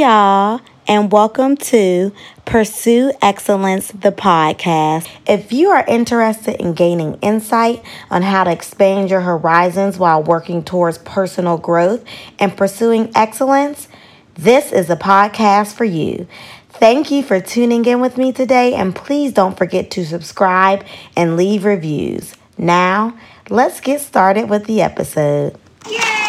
y'all, and welcome to Pursue Excellence, the podcast. If you are interested in gaining insight on how to expand your horizons while working towards personal growth and pursuing excellence, this is a podcast for you. Thank you for tuning in with me today, and please don't forget to subscribe and leave reviews. Now, let's get started with the episode. Hey,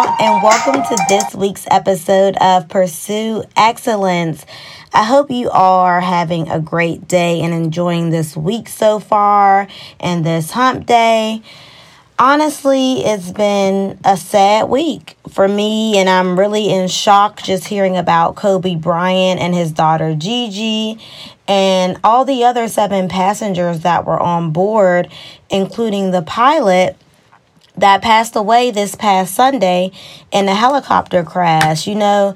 y'all, and welcome to this week's episode of Pursue Excellence. I hope you are having a great day and enjoying this week so far and this hump day. Honestly, it's been a sad week for me, and I'm really in shock just hearing about Kobe Bryant and his daughter Gigi and all the other seven passengers that were on board, including the pilot that passed away this past Sunday in a helicopter crash. You know,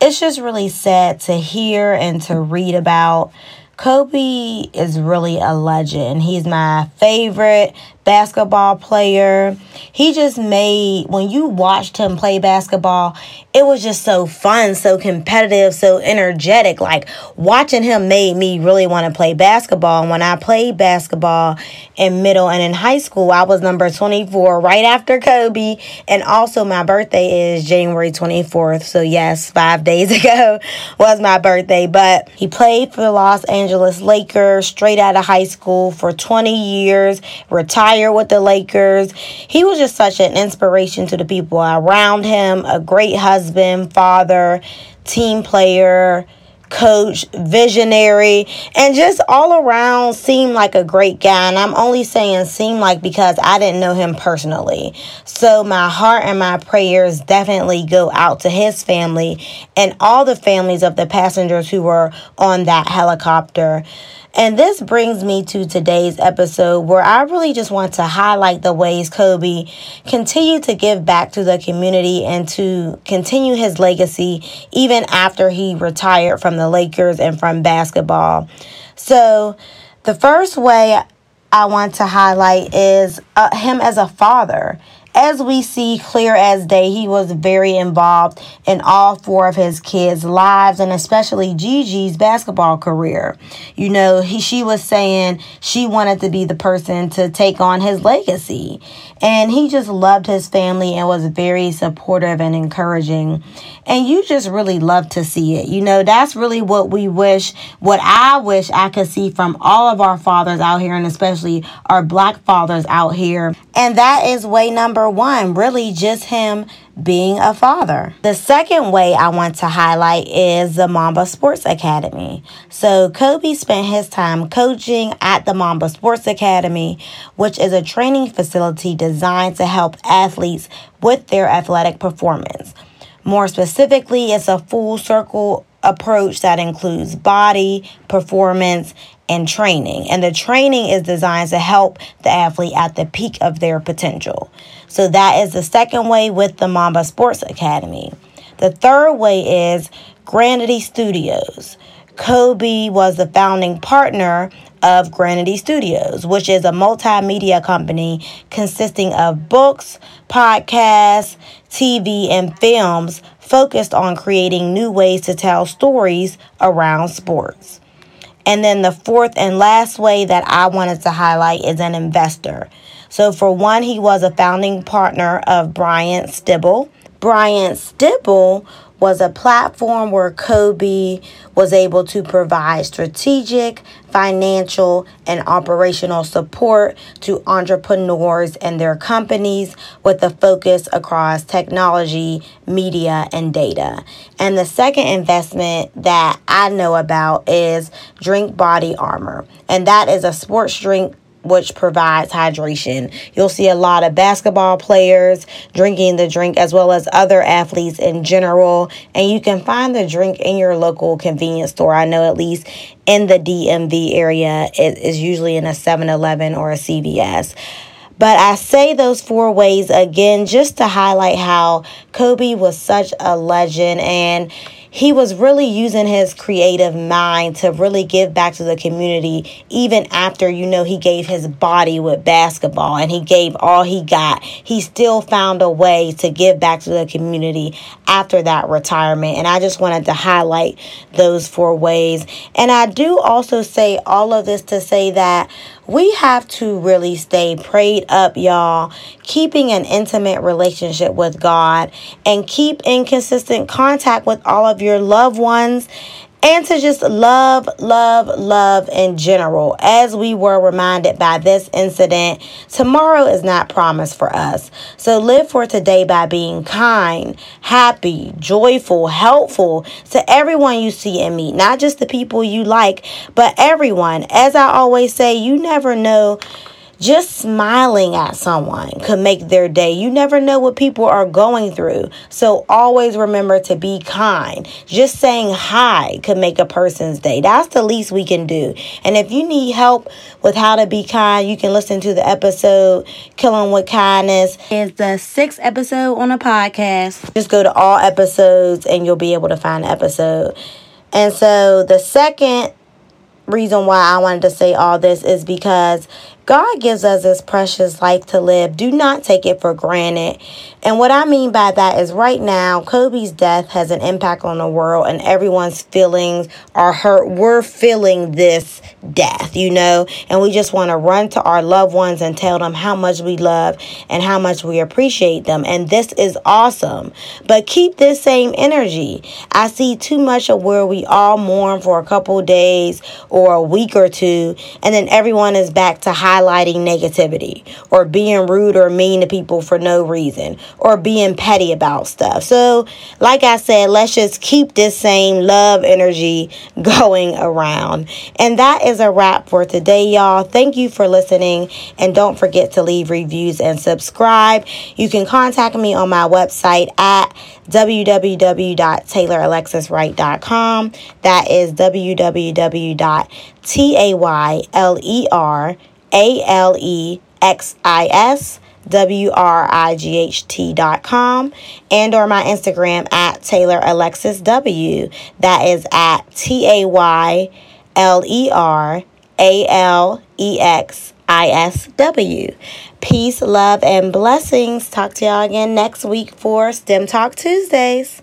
it's just really sad to hear and to read about. Kobe is really a legend. He's my favorite basketball player. He just made, when you watched him play basketball, it was just so fun, so competitive, so energetic. Like watching him made me really want to play basketball. And when I played basketball in middle and in high school, I was number 24 right after Kobe. And also, my birthday is January 24th. So, yes, five days ago was my birthday. But he played for the Los Angeles Lakers straight out of high school for 20 years, retired with the Lakers. He was just such an inspiration to the people around him, a great husband, father, team player, coach, visionary, and just all around seemed like a great guy. And I'm only saying seemed like because I didn't know him personally. So my heart and my prayers definitely go out to his family and all the families of the passengers who were on that helicopter. And this brings me to today's episode where I really just want to highlight the ways Kobe continued to give back to the community and to continue his legacy even after he retired from the Lakers and from basketball. So, the first way I want to highlight is uh, him as a father as we see clear as day, he was very involved in all four of his kids' lives and especially Gigi's basketball career. You know, he she was saying she wanted to be the person to take on his legacy. And he just loved his family and was very supportive and encouraging. And you just really love to see it. You know, that's really what we wish, what I wish I could see from all of our fathers out here and especially our black fathers out here. And that is way number number one, really just him being a father. The second way I want to highlight is the Mamba Sports Academy. So, Kobe spent his time coaching at the Mamba Sports Academy, which is a training facility designed to help athletes with their athletic performance. More specifically, it's a full circle approach that includes body, performance, and training. And the training is designed to help the athlete at the peak of their potential. So that is the second way with the Mamba Sports Academy. The third way is Granity Studios. Kobe was the founding partner of Granity Studios, which is a multimedia company consisting of books, podcasts, TV, and films focused on creating new ways to tell stories around sports. And then the fourth and last way that I wanted to highlight is an investor. So, for one, he was a founding partner of Bryant Stibel. Bryant Stibel was a platform where Kobe was able to provide strategic, financial, and operational support to entrepreneurs and their companies with a focus across technology, media, and data. And the second investment that I know about is Drink Body Armor, and that is a sports drink which provides hydration. You'll see a lot of basketball players drinking the drink as well as other athletes in general. And you can find the drink in your local convenience store. I know at least in the DMV area, it is usually in a 7 Eleven or a CVS. But I say those four ways again just to highlight how Kobe was such a legend and he was really using his creative mind to really give back to the community even after you know he gave his body with basketball and he gave all he got. He still found a way to give back to the community after that retirement. And i just wanted to highlight those four ways. And i do also say all of this to say that we have to really stay prayed up, y'all, keeping an intimate relationship with God and keep in consistent contact with all of your loved ones and to just love, love, love in general. As we were reminded by this incident, tomorrow is not promised for us. So live for today by being kind, happy, joyful, helpful to everyone you see and meet, not just the people you like, but everyone. As I always say, you never know just smiling at someone could make their day. You never know what people are going through. So always remember to be kind. Just saying hi could make a person's day. That's the least we can do. And if you need help with how to be kind, you can listen to the episode Killing with Kindness. It's the sixth episode on a podcast. Just go to all episodes and you'll be able to find the episode. And so the second reason why I wanted to say all this is because God gives us this precious life to live. Do not take it for granted. And what I mean by that is right now, Kobe's death has an impact on the world, and everyone's feelings are hurt. We're feeling this death, you know, and we just want to run to our loved ones and tell them how much we love and how much we appreciate them. And this is awesome. But keep this same energy. I see too much of where we all mourn for a couple days or a week or two, and then everyone is back to high highlighting negativity or being rude or mean to people for no reason or being petty about stuff. So, like I said, let's just keep this same love energy going around. And that is a wrap for today, y'all. Thank you for listening. And don't forget to leave reviews and subscribe. You can contact me on my website at www.tayleralexiswright.com. That is www.tayler a L E X I S W R I G H T dot com and or my Instagram at Taylor Alexis W. That is at T A Y L E R A L E X I S W. Peace, love, and blessings. Talk to y'all again next week for STEM Talk Tuesdays.